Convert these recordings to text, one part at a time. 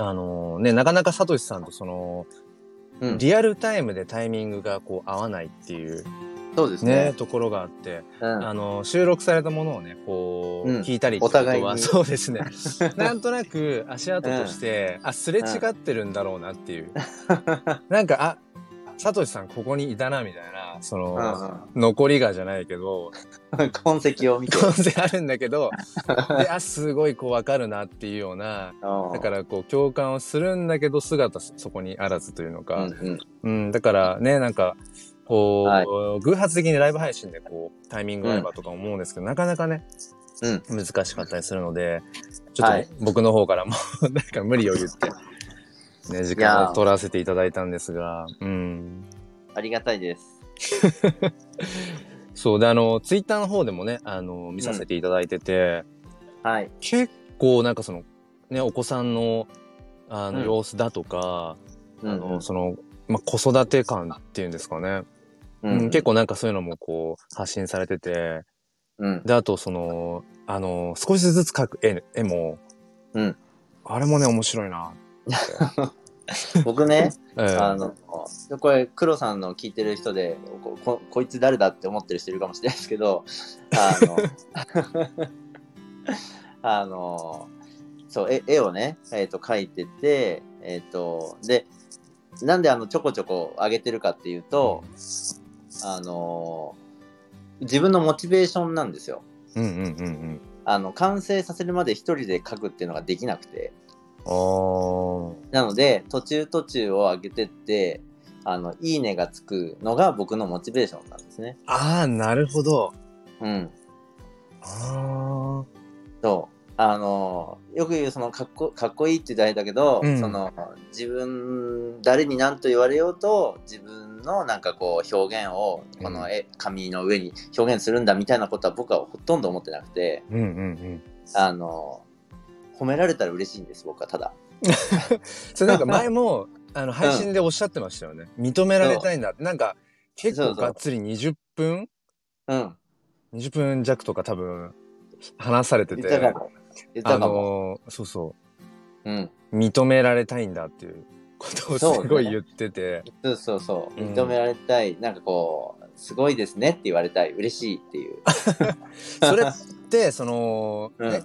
あのね、なかなかサトシさんとその、うんリアルタイムでタイミングがこう合わないっていうそうですね、ね。ところがあって、うんあの、収録されたものをね、こう、うん聞いたりっておことは互いにそうですね。なんとなく足跡として、あ、すれ違ってるんだろうなっていう。なんか、あ、サトシさんここにいたな、みたいな、その、うん残りがじゃないけど、う ん痕跡を見て。当然あるんだけど、で、あ、すごいこうわかるなっていうような、うんだからこう共感をするんだけど姿そこにあらずというのうか、んうん。うん、だからね、なんか、こう、はい。偶発的にライブ配信でこう、タイミングが合えばとか思うんですけど、なかなかね、うん。難しかったりするので、ちょっとはい。僕の方からも、なんか無理を言って、ね、時間を取らせていただいたんですが、うん。ありがたいです。そう。で、あの、ツイッターの方でもね、あの、見させていただいてて、はい。結構なんかその、ね、お子さんの、あの、うん。様子だとか、うんあの、その、まあ、子育て感っていうんですかね。ううん、結構なんかそういうのもこう発信されてて、うん。で、あとその、あの、少しずつ描く絵絵も、うん。あれもね、面白いな。僕ね、ええあの、これ、黒さんの聞いてる人で、こここいつ誰だって思ってる人いるかもしれないですけど、あの、あの、そう、絵絵をね、えっ、と、描いてて、えっ、と、で、なんであの、ちょこちょこ上げてるかっていうと、あの、自分のモチベーションなんですよ。うんうんうんうん。あの、完成させるまで一人で描くっていうのができなくて。なので、途中途中を上げてって、あの、いいねがつくのが僕のモチベーションなんですね。あー、なるほど。うん。あそう。あの、よく言う、その、かっこ、かっこいいって言ったらあれだけど、うんその、自分、誰に何と言われようと、自分のなんかこう、表現を、この絵、紙の上に表現するんだみたいなことは僕はほとんど思ってなくて、ーうんうんうん。あの、褒められたら嬉しいんです、僕はただ。それなんか前も、あの、配信でおっしゃってましたよね。認められたいんだって。なんか、結構がっつり20分？うん。20分弱とか多分話されてて言ったかも。言ったあかそうそうん。う認められたいんだっていうことをすごい言っててそうそうそう。うん認められたい。なんかこう、すごいですねって言われたい。嬉しいっていう。それってその、うんね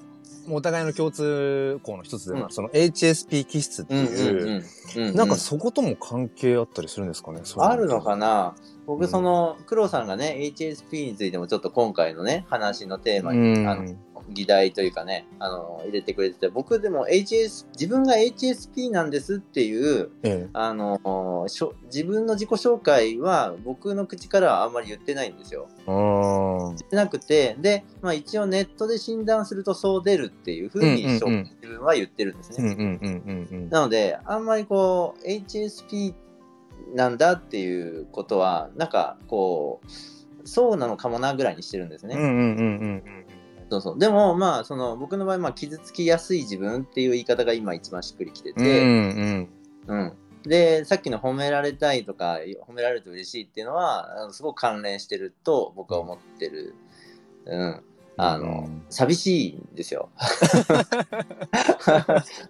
お互いの共通項の一つでは、うん。その HSP 気質ってうんいう。なんかそことも関係あったりするんですかねあるのかな？僕、うん。その、黒さんがね、HSP についてもちょっと今回のね、話のテーマうに、ん。あの議題というかね、あの、入れてくれてて、僕でも HS、自分が HSP なんですっていう、えあの、しょ自分の自己紹介は僕の口からはあんまり言ってないんですよ。言ってなくて、で、まあ一応ネットで診断するとそう出るっていうふうに、うんうんうん自分は言ってるんですね。なので、あんまりこう、HSP なんだっていうことは、なんかこう、そうなのかもなぐらいにしてるんですね。うんうんうんうんうんそうそう。でも、まあ、その、僕の場合、まあ、傷つきやすい自分っていう言い方が今一番しっくりきてうんうて、んうん。で、さっきの褒められたいとか、褒められると嬉しいっていうのは、あのすごく関連してると僕は思ってる。うん。あの、うん寂しいんですよ。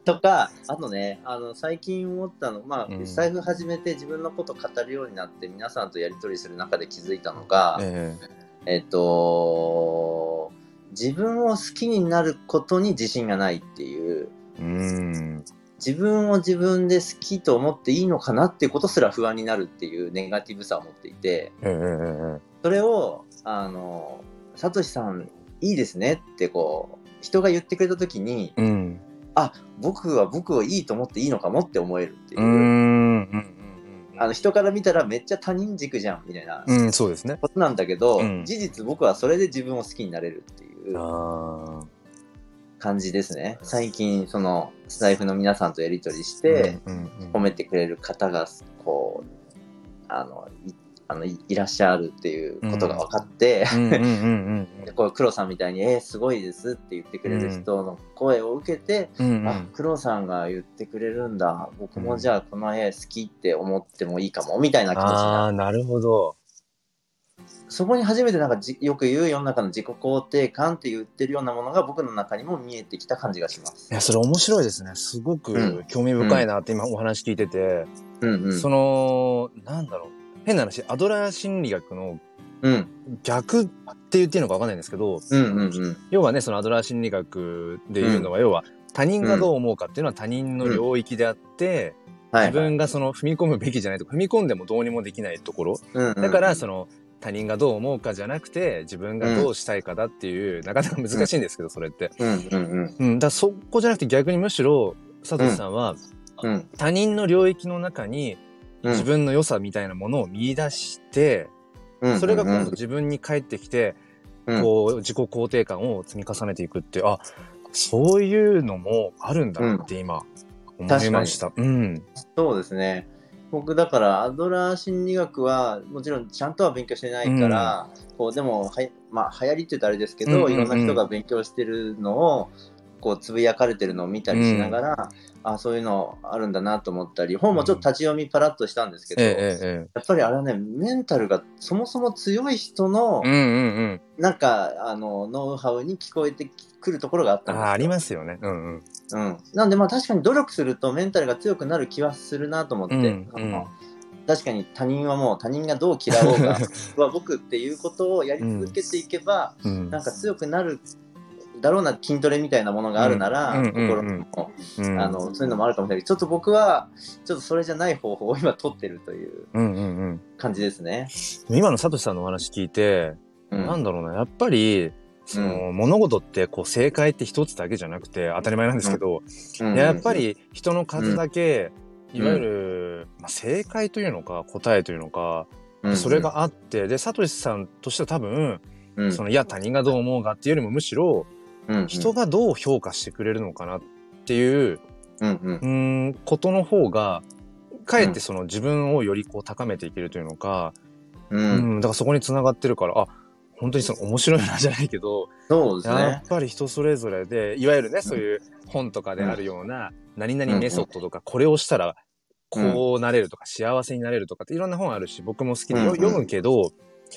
とか、あとね、あの、最近思ったの、まあ、うんスタイフ始めて自分のこと語るようになって、皆さんとやり取りする中で気づいたのが、ええっと、自分を好きになることに自信がないっていう、えうん。自分を自分で好きと思っていいのかなっていうことすら不安になるっていうネガティブさを持っていて、それを、あの、サトシさん、いいですねってこう、人が言ってくれた時に、えうん。あ、僕は僕をいいと思っていいのかもって思えるっていう。う。あの人から見たらめっちゃ他人軸じゃんみたいな。うんそうですね。ことなんだけど、うん。事実僕はそれで自分を好きになれるっていう感じですね。最近そのスタイフの皆さんとやり取りして、褒めてくれる方がこうあのいあのいいらっしゃるっていうことが分かって、こう黒さんみたいに「えー、すごいです」って言ってくれる人の声を受けて、うんうん。あ黒さんが言ってくれるんだ。僕もじゃあこの絵好きって思ってもいいかもみたいな気持ちにあなる。あなるほどそこに初めてなんかじよく言う世の中の自己肯定感って言ってるようなものが僕の中にも見えてきた感じがします。いや、それ面白いですね。すごうくん興味深いなって今お話聞いてて、うんうん。その、なんだろう。変な話、アドラー心理学のうん。逆って言っていいのかわかんないんですけど。要はね、そのアドラー心理学で言うのは、要は他人がどう思うかっていうのは他人の領域であって、はい、自分がその踏み込むべきじゃないとか、踏み込んでもどうにもできないところ。だから、その、他人がどう思うかじゃなくて、自分がどうしたいかだっていう、なかなか難しいんですけど、それって。うんうんうん。うん、だそこじゃなくて逆にむしろ、佐藤さんは、うん他人の領域の中にうん自分の良さみたいなものを見出して、うん、それが今度自分に返ってきて、うん、こう、自己肯定感を積み重ねていくって、あ、そういうのもあるんだなって今、思いました。うん。そうですね。僕だからアドラー心理学はもちろんちゃんとは勉強してないから、こうでもはまあ流行りって言うとあれですけど、うんうんうんいろんな人が勉強してるのをこうつぶやかれてるのを見たりしながら、あそういうのあるんだなと思ったり本もちょっと立ち読みパラッとしたんですけど、えええやっぱりあれはねメンタルがそもそも強い人のえ。うんうんうん。なんかあのノウハウに聞こえてくるところがあったんですありますよね。うんうん。うん、なんでまあ確かに努力するとメンタルが強くなる気はするなと思って、うんあの確かに他人はもう他人がどう嫌おうがは僕っていうことをやり続けていけば、うん。なんか強くなるだろうな筋トレみたいなものがあるなら、うん。うん。うん。うん心も、うん。あのそういうのもあるかもしれないけどちょっと僕はちょっとそれじゃない方法を今取ってるといううんうんうん。感じですね。今のサトシさんのお話聞いて、うん。なんだろうな、やっぱり、その、物事ってこう正解って一つだけじゃなくて当たり前なんですけど、うん。やっぱり人の数だけ、いわゆる、まあ、正解というのか答えというのか、うん。それ、があって、で、サトシさんとしては多分、うん。その、いや、他人がどう思うかっていうよりもむしろ、うん人がどう評価してくれるのかなっていう、うんことの方が、かえってその自分をよりこう高めていけるというのか、ううん。ん、だからそこに繋がってるから、あ、本当にその面白いなじゃないけど、そうですやねっ。ぱり人それぞれで、いわゆるね、そういう本とかであるような、何々メソッドとか、これをしたら、こうなれるとか、幸せになれるとかっていろんな本あるし、僕も好きで読むけど、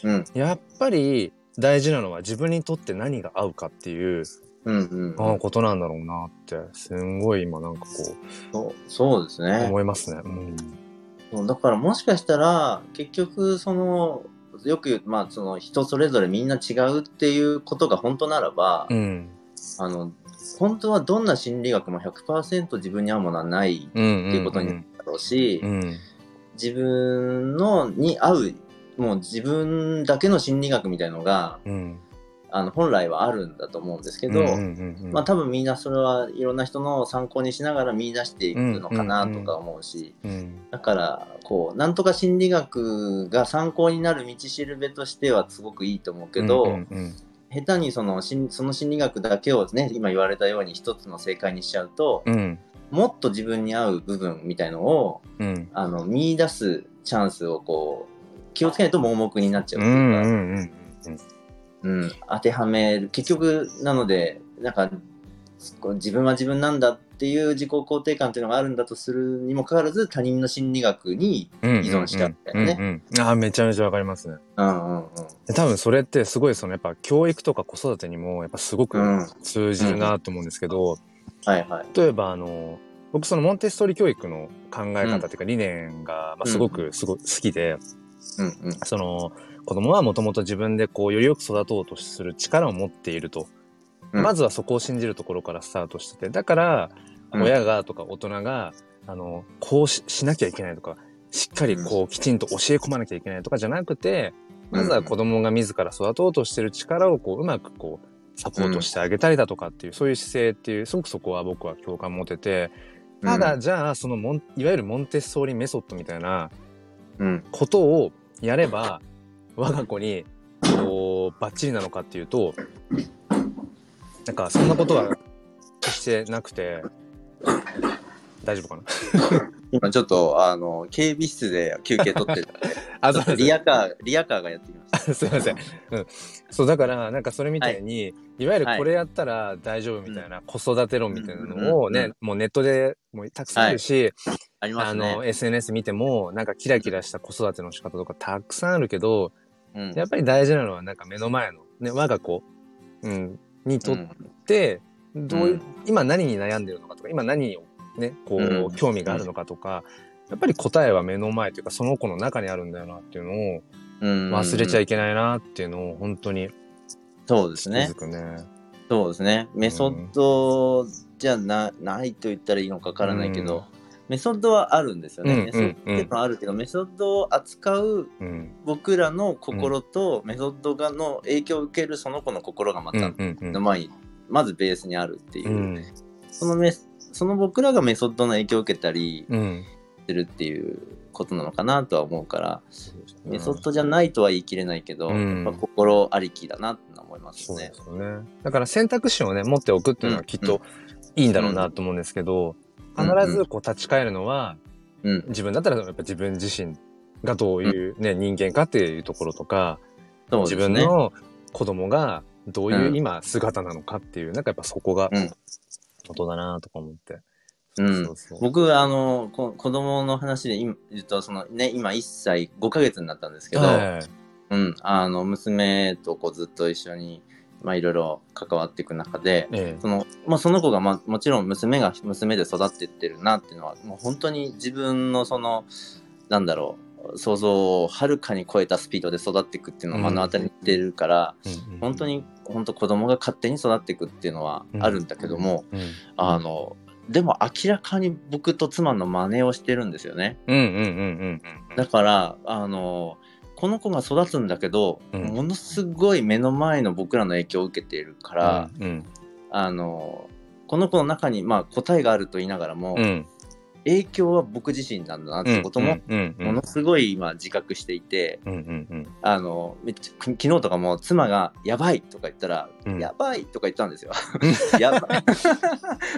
うんやっぱり大事なのは自分にとって何が合うかっていう、うんうんことなんだろうなって、すんごい今なんかこそうそうですう、ね。思いますね。うん。だからもしかしたら結局そのよく言うまあその人それぞれみんな違うっていうことが本当ならば、うん。あの本当はどんな心理学も100%自分に合うものはないうん。っていうことになるだろうし、うん。自分のに合うもう自分だけの心理学みたいのがうん。あの本来はあるんだと思うんですけど、まあ多分みんなそれはいろんな人の参考にしながら見出していくのかなとか思うし、うん。だから、こう、なんとか心理学が参考になる道しるべとしてはすごくいいと思うけど、下手にその心その心理学だけをね、今言われたように一つの正解にしちゃうと、うん。もっと自分に合う部分みたいのを、うん。あの、見出すチャンスをこう、気をつけないと盲目になっちゃううん。というか、うん。当てはめる。結局、なので、なんか、自分は自分なんだっていう自己肯定感っていうのがあるんだとするにもかかわらず他人の心理学にうん。依存しちゃうみたいなねうんうんうんああ、めちゃめちゃわかりますね。うんうんうんで多分それってすごいそのやっぱ教育とか子育てにもやっぱすごくうん通じるなと思うんですけど、はいはい例えばあの、僕そのモンテッソーリ教育の考え方っていうか理念が、まあ、すごくすごい好きで、うんうんその子供はもともと自分でこうよりよく育とうとする力を持っていると。うん。まずはそこを信じるところからスタートしてて、だからうん。親がとか大人が、あの、こうししなきゃいけないとか、しっかりこうきちんと教え込まなきゃいけないとかじゃなくて、まずは子供が自ら育とうとしてる力をこううまくこうサポートしてあげたりだとかっていう、そういう姿勢っていう、すごくそこは僕は共感持てて、ただ、じゃあそのモン、いわゆるモンテッソーリメソッドみたいなうん。ことをやれば、我が子に、こう、バッチリなのかっていうと、なんかそんなことは決してなくて、大丈夫かな？今ちょっとあの警備室で休憩取ってるん であ、ちょっとリアカーリアカーがやってきまし すいません。うん。そう、だから、なんかそれみたいに、い、わゆるこれやったら大丈夫みたいな、子育て論みたいなのをね、うんうんもうネットでもうたくさんあるし、たありますあの、ね SNS 見ても、なんかキラキラした子育ての仕方とかたくさんあるけど、うん。やっぱり大事なのはなんか目の前の、ね、我が子、うん、にとって、どういう、うん。今何に悩んでるのかとか、今何をね、こう、うん。興味があるのかとか、やっぱり答えは目の前というか、その子の中にあるんだよなっていうのをうん、忘れちゃいいけないなっていうのを本当に気そうですね。そうですね。メソッドじゃなないと言ったらいいのかわからないけど、メソッドはあるんですよね。うんメソッドっていうのはあるけど、メソッドを扱ううん。僕らの心と、メソッドがの影響を受けるその子の心がまうんたうんうんの前に、まずベースにあるっていう、うん。そのメその僕らがメソッドの影響を受けたりうん。するっていうことなのかなとは思うから、メソッドじゃないとは言い切れないけど、うんやっぱ心ありきだなって思いますよねそうで。すよね。だから選択肢をね、持っておくっていうのはきっといいんだろうなと思うんですけど、うん必ずこう立ち返るのは、うん。自分だったらやっぱ自分自身がどういうね、人間かっていうところとか、ね。分の子供がどういううん。今姿なのかっていう、なんかやっぱそこがうん。元だなとか思って。う僕、あの、こ子供の話で今言うと、そのね、今1歳5ヶ月になったんですけど、はい。うん、あの、娘とこうずっと一緒に、まあいろいろ関わっていく中で、ええ。その、まあその子が、まあもちろん娘が娘で育ってってるなっていうのは、もう本当に自分のその、なんだろう、想像をはるかに超えたスピードで育っていくっていうのを目の当たりにしてるから、うん。うん。本当に、本当子供が勝手に育っていくっていうのはあるんだけども、うん。あの、でも明らかに僕と妻の真似をしてるんですよね。うんうんうんうん。だから、あの、この子が育つんだけど、うん。ものすごい目の前の僕らの影響を受けているから、うん。あの、この子の中に、まあ、答えがあると言いながらも、うんうん影響は僕自身なんだなってことも、ものすごい今自覚していて、あの、めっちゃ、昨日とかも妻が、やばいとか言ったら、うん。やばいとか言ったんですよ。やばい。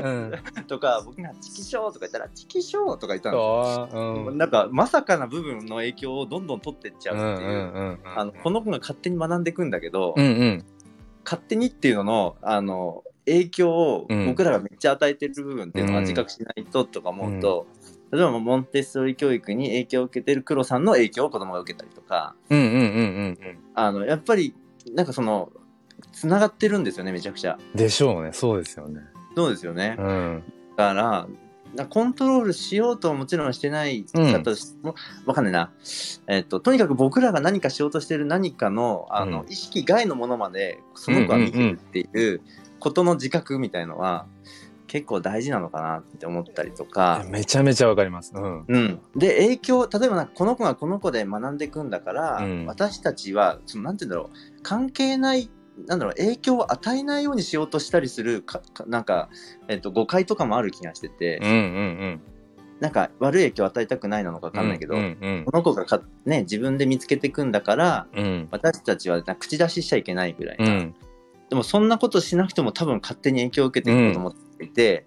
うん。とか、僕がチキショーとか言ったら、チキショーとか言ったんですよ。うん。なんか、まさかな部分の影響をどんどん取ってっちゃうっていう。この子が勝手に学んでいくんだけど、うんうん。勝手にっていうののあの影響をうん僕らがめっちゃ与えてる部分っていうのは自覚しないととか思うと、例えばモンテッソーリ教育に影響を受けてる黒さんの影響を子供が受けたりとかやっぱりなんかそのつながってるんですよねめちゃくちゃ。でしょうね。そうですよね。そうですよね。うん。だからなコントロールしようとはもちろんしてない方としても、わかんないな、えっと、とにかく僕らが何かしようとしてる何かのあの、うん。意識外のものまでその子は見てるっていうことの自覚みたいのは結構大事なのかなって思ったりとか。めちゃめちゃわかります。うん。うん、で影響例えばこの子がこの子で学んでいくんだから、うん。私たちはそのなんて言うんだろう。関係ないなんだろう影響を与えないようにしようとしたりするかかなんか、えっと、誤解とかもある気がしてて、うんうんなんか悪い影響を与えたくないなのか分かんないけど、うんうんこの子がか、ね、自分で見つけていくんだからうん。私たちは口出ししちゃいけないぐらいな、うんでもそんなことしなくても多分勝手に影響を受けていくと思っていて、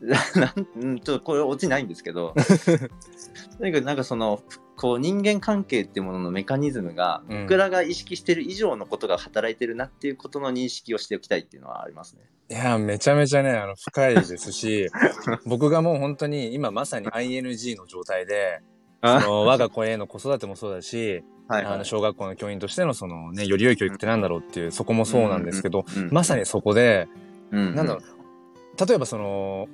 なんうんちょっとこれ落ちないんですけど とにかくなんかそのこう人間関係っていうもののメカニズムが、うん。僕らが意識してる以上のことが働いてるなっていうことの認識をしておきたいっていうのはありますね。いやめちゃめちゃねあの深いですし 僕がもう本当に今まさに ING の状態でその我が子への子育てもそうだしはいあの小学校の教員としてのそのねより良い教育ってなんだろうっていうそこもそうなんですけど、うんまさにそこで、うんなんだろう。例えばその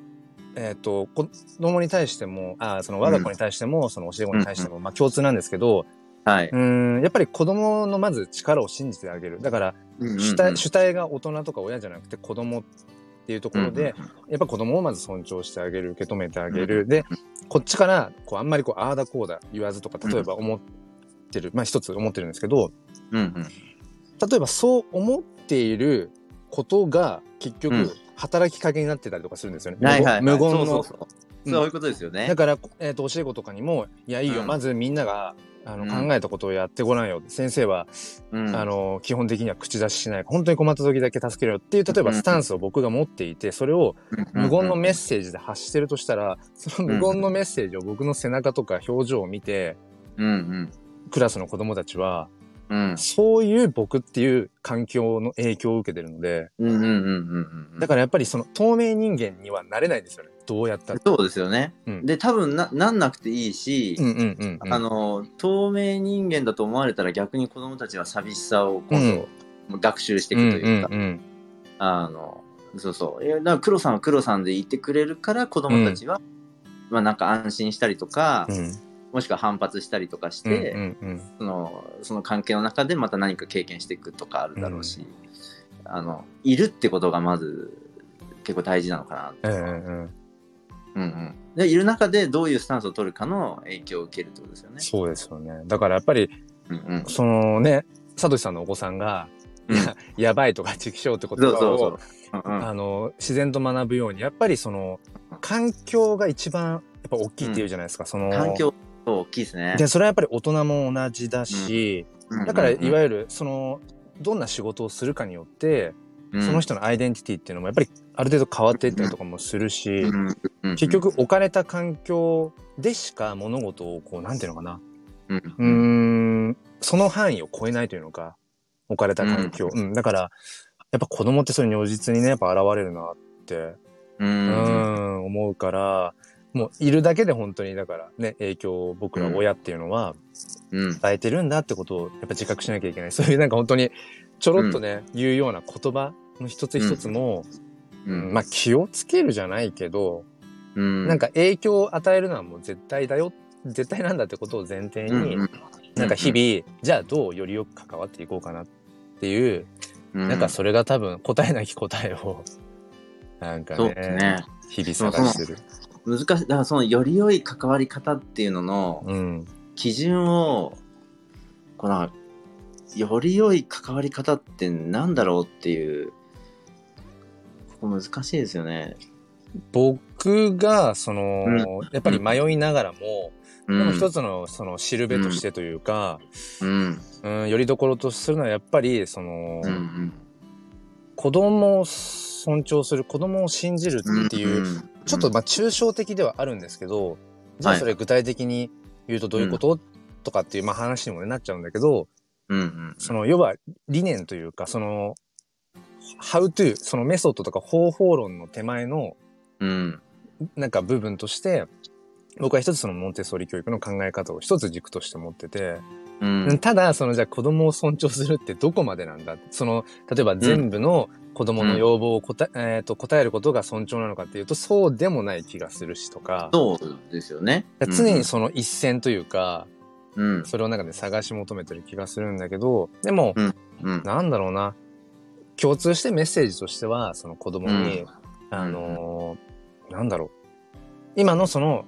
えっ、と子供に対してもあその我が子に対しても、その教え子に対しても、まあ共通なんですけどはい、うーんやっぱり子供のまず力を信じてあげる。だから主体,、主体が大人とか親じゃなくて子供っていうところで、やっぱ子供をまず尊重してあげる受け止めてあげる、でこっちからこうあんまりこうああだこうだ言わずとか例えば思ってる、まあ一つ思ってるんですけどうんうん。例えばそう思っていることが結局うん。働きかけになってたりとかするんですよね。はいはいはい。無言の。そうそうそう。うん。そういうことですよね。だ。から、えー、と教え子とかにも「いやいいよ、うん。まずみんながあの、うん。考えたことをやってごらんよ」先生は、うん。あの基本的には口出ししない。本当に困った時だけ助けろよっていう例えばうん。スタンスを僕が持っていてそれを無言のメッセージで発してるとしたらその無言のメッセージを僕の背中とか表情を見てうんうんクラスの子供たちはうん。そういう僕っていう環境の影響を受けてるのでうんうんうんうんうんだからやっぱりその透明人間にはなれないんですよね。どうやったら。そうですよね。うん。で、多分な、なんなくていいし、うんうんうんうん。あの、透明人間だと思われたら逆に子供たちは寂しさを今度、学習していくというか、うんうんあの、そうそう。いやだから黒さんは黒さんでいてくれるから子供たちは、まあなんか安心したりとか、うんうんもしくは反発したりとかしうんて、うんうんその、その関係の中でまた何か経験していくとかあるだろうし、あの、いるってことがまず結構大事なのかなってうんいうんうんうんうん。で、いる中でどういうスタンスを取るかの影響を受けるってことですよね。そうですよね。だからやっぱり、うんうん。そのね、サトシさんのお子さんが、うんや やばいとか、畜生ってこそうとをそうそう。うんうんあの、自然と学ぶように、やっぱりその、環境が一番、やっぱ大きいっていうじゃないですか、その、環境大きいですね。で、それはやっぱり大人も同じだし、だから、いわゆゆる、その、どんな仕事をするかによって、るその人のアイデンティティっていうのも、やっぱり、ある程度変わっていったりとかもするし、結、局、置かれた環境でしか物事を、こう、なんていうのかな、うん。その範囲を超えないというのか、置かれた環境。うん、だから、やっぱ子供ってそれ如実にね、やっぱ現れるなって、ううんん、思うから、もういるだけで本当に、だからね、影響を僕ら親っていうのはうん。伝えてるんだってことをやっぱ自覚しなきゃいけない。そういうなんか本当にちょろっとね、言うような言葉の一つ一つも、うん。まあ気をつけるじゃないけど、うん。なんか影響を与えるのはもう絶対だよ、絶対なんだってことを前提に、なんか日々、じゃあどうよりよく関わっていこうかなっていう、々なんかそれが多分答えなき答えを、なんかね、ね。日々探してる。難しい。だからそのより良い関わり方っていうののうん。基準を、この、より良い関わり方ってなんだろうっていう、ここ難しいですよね。僕が、その、うんやっぱり迷いながらも、うんでも一つの、その、知るべとしてというか、うん。うん、よりどころとするのはやっぱり、その、うんうん。子供を尊重する、子供を信じるっていう、うんちょっとまあ抽象的ではあるんですけど、じゃあそれ具体的に言うとどういうこと、とかっていうまあ話にもねなっちゃうんだけど、うんうん。その要は理念というか、その、how to、そのメソッドとか方法論の手前のうん。なんか部分として、僕は一つそのモンテッソーリ教育の考え方を一つ軸として持ってて、うん。ただ、そのじゃあ子供を尊重するってどこまでなんだ？その、例えば全部の子供の要望を答え,、えーと答えることが尊重なのかっていうと、そうでもない気がするしとか、そうですよね。常にその一線というか、うん。それを中で探し求めてる気がするんだけど、でも、うん。なんだろうな、共通してメッセージとしては、その子供に、うん。あのーなんだろう、今のその、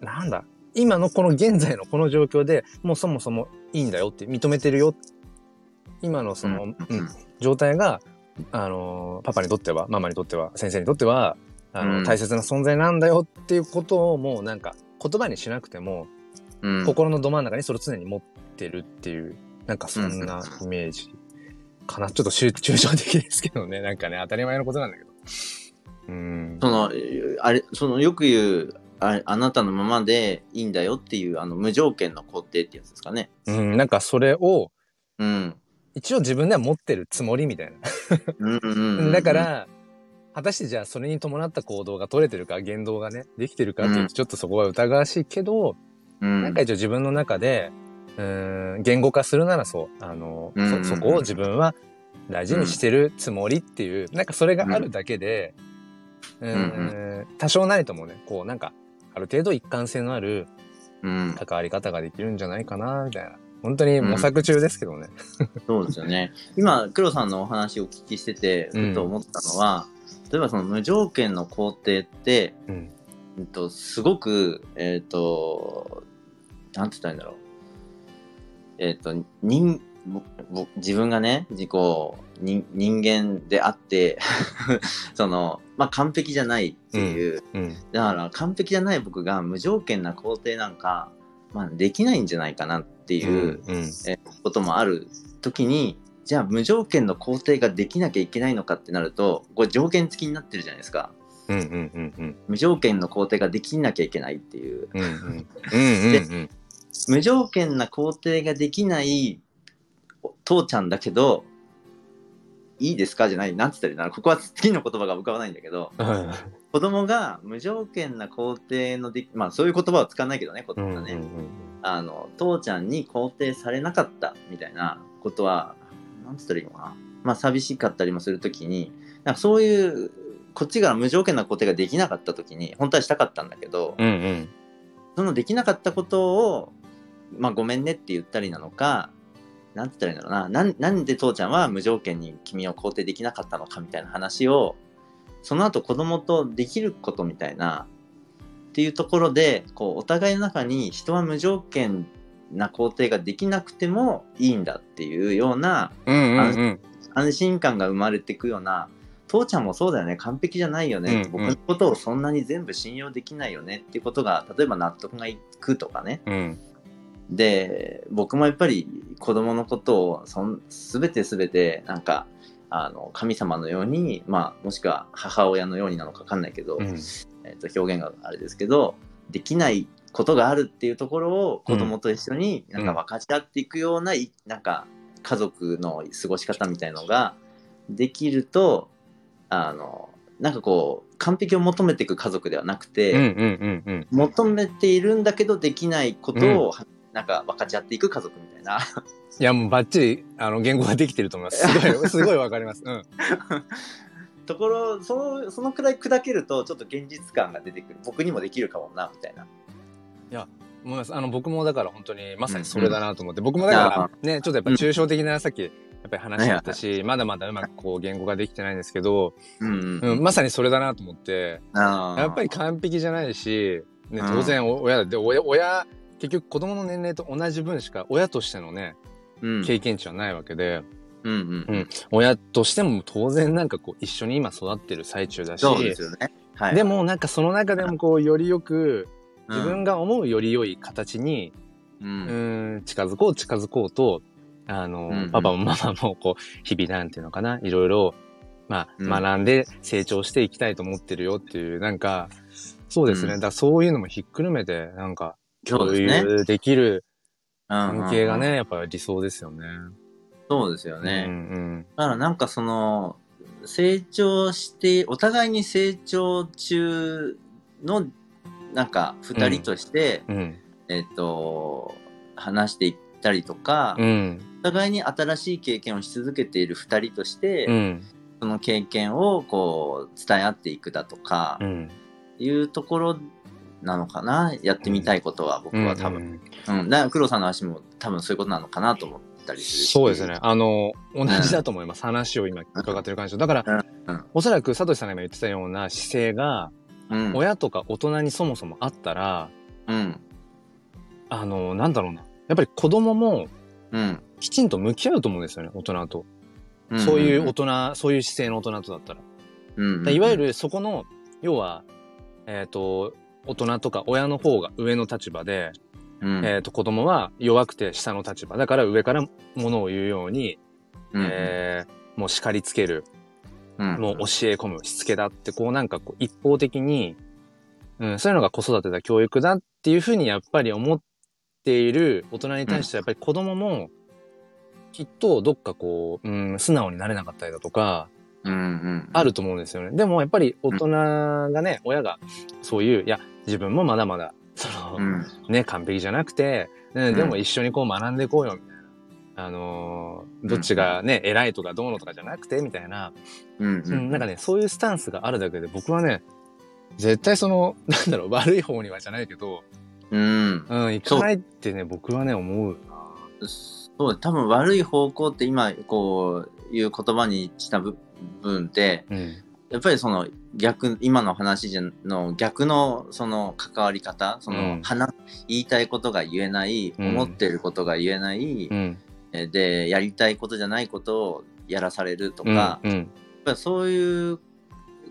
なんだ、今のこの現在のこの状況でもうそもそもいいんだよって認めてるよ。今のその、うん状態が、あのーパパにとっては、ママにとっては、先生にとっては、あの、うん大切な存在なんだよっていうことをもうなんか言葉にしなくても、うん。心のど真ん中にそれを常に持ってるっていう、なんかそんなイメージかな。ちょっと抽抽象的ですけどね。なんかね、当たり前のことなんだけど。うん。その、あれ、そのよく言う、ああなたのままでいいんだよっていう、あの、無条件の肯定ってやつですかね。うん、なんかそれを、うん。一応自分では持ってるつもりみたいな。ん。だか、ら、果たしてじゃあそれに伴った行動が取れてるか、言動がね、できてるかっていううんと、ちょっとそこは疑わしいけど、うん、なんか一応自分の中で、うん、言語化するならそう、あの、うんそ、そこを自分は大事にしてるつもりっていう、なんかそれがあるだけで、うん、多少なりともね、こうなんか、ある程度一貫性のあるうん。関わり方ができるんじゃないかな、みたいな。本当に模索中ですけどね。そうですよね。今、黒さんのお話をお聞きしてて、うんふと思ったのは、例えばその無条件の肯定って、うん。うんと、すごく、えっ、と、なんて言ったらいいんだろう。えっ、と、人、自分がね、自己、人人間であって、その、まあ、完璧じゃないっていう、うん。だから完璧じゃない僕が無条件な肯定なんか、まあ、できないんじゃないかなっていう、うん。えこともある時に、じゃあ無条件の肯定ができなきゃいけないのかってなると、これ条件付きになってるじゃないですか。うん。うん。うん。うん。無条件の肯定ができなきゃいけないっていう。うん。うん。うん。うん。無条件な肯定ができない父ちゃんだけど、いいですか？じゃない、なんつったらいいの？ここは次の言葉が浮かばないんだけど、うん子供が無条件な肯定のでまあそういう言葉は使わないけどね、子供がね。あの、父ちゃんに肯定されなかったみたいなことは、なんつったらいいのかな。まあ寂しかったりもするときに、なんかそういう、こっちが無条件な肯定ができなかったときに、本当はしたかったんだけど、うんうん。そのできなかったことを、まあごめんねって言ったりなのか、なんて言ったらいいんだろうな。なんなんで父ちゃんは無条件に君を肯定できなかったのかみたいな話を、その後子供とできることみたいな、っていうところで、こう、お互いの中に人は無条件な肯定ができなくてもいいんだっていうようなうんうんうん。安心感が生まれていくような、父ちゃんもそうだよね、完璧じゃないよね、うんうん。僕のことをそんなに全部信用できないよねっていうことが、例えば納得がいくとかね。うんで、僕もやっぱり子供のことをそん全て全てなんか、あの神様のように、まあ、もしくは母親のようになのか分かんないけど、うん。えー、と表現があれですけどできないことがあるっていうところを子供と一緒になんか分かち合っていくような,、いなんか家族の過ごし方みたいのができるとあのなんかこう完璧を求めていく家族ではなくて、うんうんうんうん。求めているんだけどできないことを、なんか分かち合っていく家族みたいな。いやもうバッチリあの言語ができてると思います。すごいすごいわかります。うん。ところそのそのくらい砕けるとちょっと現実感が出てくる。僕にもできるかもなみたいな。思います。あの僕もだから本当にまさにそれだなと思って、僕もだからねちょっとやっぱ抽象的なさっきやっぱり話だったし、まだまだうまくこう言語ができてないんですけど、うんうん、まさにそれだなと思って。やっぱり完璧じゃないし、ね、うん。当然お親だで親親結局子供の年齢と同じ分しか親としてのねうん。経験値はないわけで、うんうんうん。親としても当然なんかこう一緒に今育ってる最中だし。そうですよね。はい、でもなんかその中でもこうよりよくうん、自分が思うより良い形に、ううんん、近づこう近づこうと、あの、うんうん。パパもママもこう、日々なんていうのかな、いろいろ、まあ、うん。学んで成長していきたいと思ってるよっていう、なんか、そうですね。うん。だそういうのもひっくるめて、なんか、共有できる関関係がね、やっぱり理想ですよね。そうですよね。うんだからなんかその成長してお互いに成長中のなんか二人として、うん。うん。えっ、と話していったりとか、うん。お互いに新しい経験をし続けている二人として、うん。その経験をこう伝え合っていくだとかうん。いうところなのかな？やってみたいことは僕は多分、うんだから黒さんの話も多分そういうことなのかなと思ったりするし。そうですね。あの、同じだと思います。話を今伺ってる感じだから、うん。うん。おそらく、サトシさんが今言ってたような姿勢が、うん。親とか大人にそもそもあったら、うん。あの、なんだろうな。やっぱり子供もうん。きちんと向き合うと思うんですよね、大人と。うんそういう大人、そういう姿勢の大人とだったら。うんだからいわゆるそこの、要は、えっ、と、大人とか親の方が上の立場で、うんえっ、と、子供は弱くて下の立場。だから上からものを言うように、うんえーもう叱りつける。うんもう教え込む、しつけだって、こうなんかこう一方的に、うん、そういうのが子育てだ、教育だっていうふうにやっぱり思っている大人に対してはやっぱり子供も、きっとどっかこう、うん、素直になれなかったりだとか、うんうんあると思うんですよね。でもやっぱり大人がね、親がそういう、いや、自分もまだまだ、その、うんね、完璧じゃなくて、でも一緒にこう学んでいこうよ、みたいな。あのーどっちがね、偉いとかどうのとかじゃなくて、みたいな、うんううんん、なんかね、そういうスタンスがあるだけで、僕はね、絶対その、なんだろう、悪い方にはじゃないけど、うんうん、行かないってね、僕はね、思うな。そう多分悪い方向って今こういう言葉にした部分ってうん。やっぱりその逆今の話じゃの逆のその関わり方その、うん話言いたいことが言えない、うん思ってることが言えない、うん。えでやりたいことじゃないことをやらされるとうん。か、うん。やっぱりそういう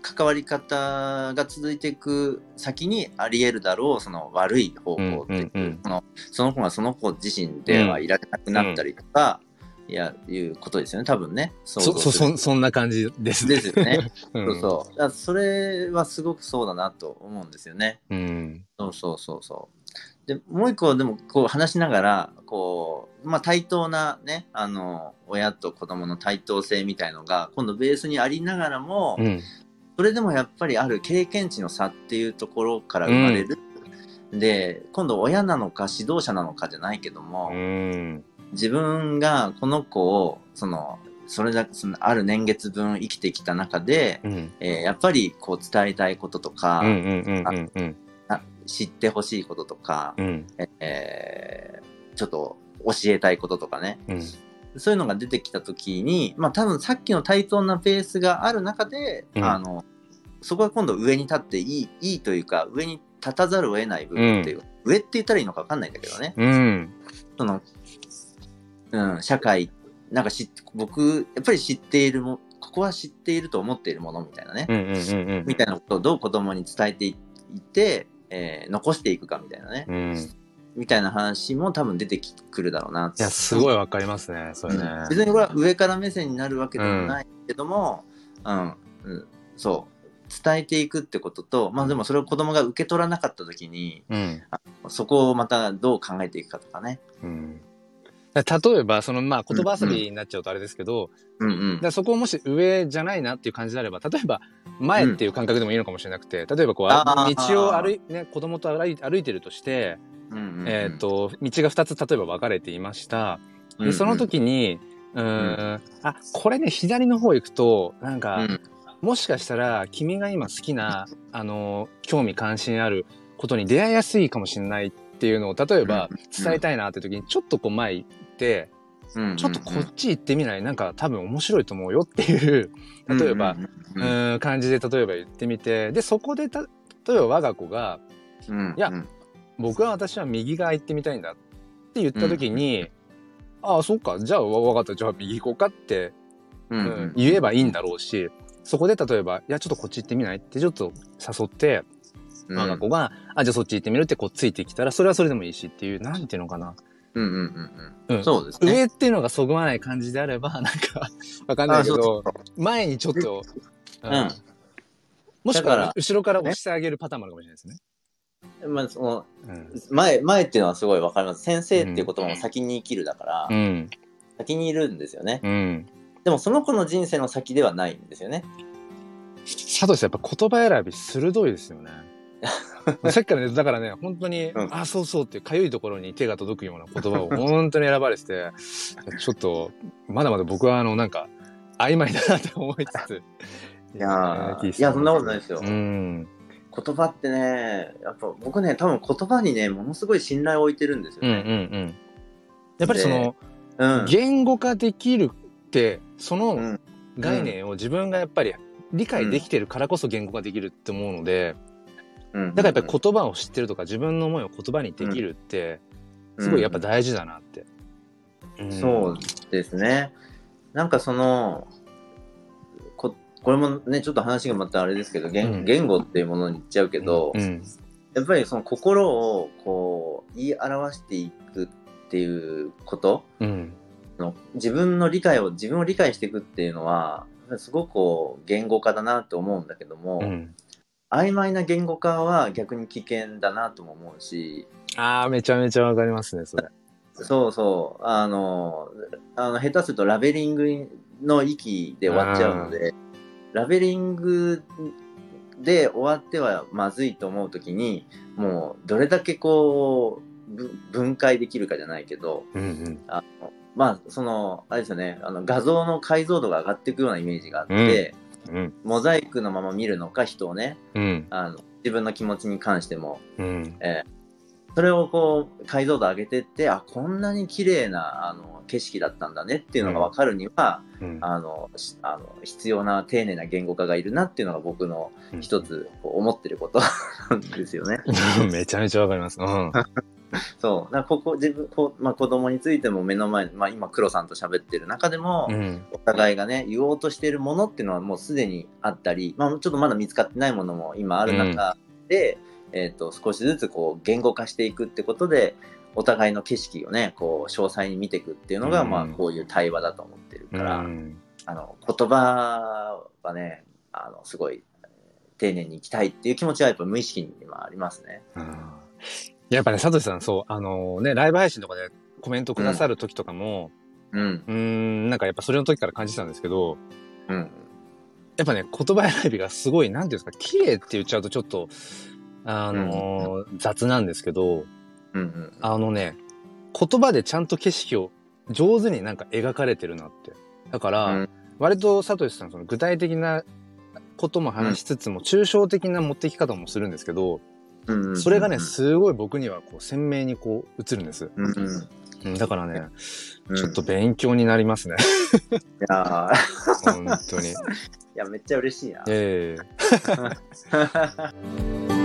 関わり方が続いていく先にあり得るだろうその悪い方向っていう、そのその子がその子自身ではいられなくなったりとか、いやいうことですよね多分ねそ、そ、するそ、そんな感じですですよね。うんそうそうそれはすごくそうだなと思うんですよね。うん。そうそうそうそう。で、もう一個でもこう話しながら、こう、まあ対等なね、あの、親と子供の対等性みたいのが今度ベースにありながらも、うん。それでもやっぱりある経験値の差っていうところから生まれる。で、今度親なのか指導者なのかじゃないけども、うん。自分がこの子を、その、それだけ、そのある年月分生きてきた中で、うん。えーやっぱりこう伝えたいこととか、知ってほしいこととか、うん。えーちょっと教えたいこととかね、うん。そういうのが出てきた時に、まあ多分さっきの対等なベースがある中で、うんあの、そこは今度上に立っていい、いいというか、上に立たざるを得ない部分っていう、上って言ったらいいのか分かんないんだけどね、うん。その、うん、社会、なんか知っ僕、やっぱり知っているも、ここは知っていると思っているものみたいなね、うん。うん。うん。みたいなことをどう子供に伝えていって、えー残していくかみたいなね、うん。いみたいな話も多分出てくるだろうな。や、すごいわかりますね、それね。うん別にこれは上から目線になるわけでもないけども、うん、うん、そう。伝えていくってことと、まあでもそれを子供が受け取らなかった時に、うん。そこをまたどう考えていくかとかね。うん。例えば、その、まあ、言葉遊びになっちゃうとあれですけど、うんうん。だそこをもし上じゃないなっていう感じであれば、例えば前っていう感覚でもいいのかもしれなくて、例えばこう、道を歩い、ね、子供と歩い歩いてるとして、うんうんうん。えっ、と、道が2つ例えば分かれていました。で、その時に、うーん、あ、これね、左の方行くと、なんか、うん。もしかしたら君が今好きな、あの、興味関心あることに出会いやすいかもしれないっていうのを、例えばうん。伝えたいなって時に、ちょっとこう前うんうんうん、ちょっとこっち行ってみない？なんか多分面白いと思うよっていう、例えば、うん。ん感じで例えば言ってみて、で、そこでた、例えば我が子が、うん、いやうん僕は私は右側行ってみたいんだって言った時に、ああ、そっか、じゃあわかった、じゃあ右行こうかって、うん言えばいいんだろうし、そこで例えば、いや、ちょっとこっち行ってみない？ってちょっと誘って、うん。我が子が、あ、じゃあそっち行ってみるってこうついてきたら、それはそれでもいいしっていう、なんていうのかな。うんうんうんう。うんんそうですね。上っていうのがそぐわない感じであれば、なんか、わかんないけど、前にちょっと、ううんもしくは後ろから押してあげるパターンもあるかもしれないですね。まあ、そのうん前、前っていうのはすごいわかります。先生っていう言葉も先に生きるだから、うん。先にいるんですよね。うん。でもその子の人生の先ではないんですよね。佐藤さん、やっぱ言葉選び鋭いですよね。さっきからね、だからね、本当に、うんあ、そうそうっていうかゆいところに手が届くような言葉を本当に選ばれてて、ちょっと、まだまだ僕はあの、なんか、曖昧だなって思いつつ。いやいやそんなことないですようん。言葉ってね、やっぱ僕ね、多分言葉にね、ものすごい信頼を置いてるんですようんうんね。うん。やっぱりその、うん。言語化できるって、そのうん概念を自分がやっぱり理解できてるからこそ言語化できるって思うので、うんだからやっぱり言葉を知ってるとか自分の思いを言葉にできるって、すごいやっぱ大事だなって。うんそうですね。なんかその、ここれもね、ちょっと話がまたあれですけど、言,、うん言語っていうものに言っちゃうけど、うん。やっぱりその心をこう言い表していくっていうことうん。の自分の理解を自分を理解していくっていうのはすごくこう言語化だなと思うんだけども、うん。曖昧な言語化は逆に危険だなとも思うしああ、めちゃめちゃわかりますね、それ。そうそうあのあの下手するとラベリングの域で終わっちゃうのでラベリングで終わってはまずいと思う時にもうどれだけこうぶ分解できるかじゃないけどうんうん。あのまあそのあれですよねあの画像の解像度が上がっていくようなイメージがあって、うん。モザイクのまま見るのか人をねうん。あの自分の気持ちに関してもうん。それをこう解像度上げてってあこんなに綺麗なあの景色だったんだねっていうのが分かるには、うん。あのしあの必要な丁寧な言語化がいるなっていうのが僕の一つこう思ってることなんですよね。めちゃめちゃわかります。うん。そうだからここ自分こう、まあ、子供についても目の前、まあ、今黒さんと喋ってる中でも、うん。お互いがね言おうとしているものっていうのはもうすでにあったり、まあ、ちょっとまだ見つかってないものも今ある中で、えー、と少しずつこう言語化していくってことでお互いの景色をねこう詳細に見ていくっていうのが、うんまあ、こういう対話だと思ってるうから、ん。あの言葉はねあのすごいえー丁寧にいきたいっていう気持ちはやっぱ無意識に今ありますね。うんやっぱね、サトシさん、そう、あのね、ライブ配信とかでコメントくださる時とかも、うん。うーん、なんかやっぱそれの時から感じてたんですけど、うん。やっぱね、言葉選びがすごい、なんていうんですか、綺麗って言っちゃうとちょっと、あのー雑なんですけど、うん。うん。あのね、言葉でちゃんと景色を上手になんか描かれてるなって。だから、うん割とサトシさん、その具体的なことも話しつつも、抽象的な持ってき方もするんですけど、うん。それがね、すごい僕にはこう鮮明にこう映るんです。うん。うん。うん、だからね、うんちょっと勉強になりますね。いやー本当に。いや、めっちゃ嬉しいな。ええ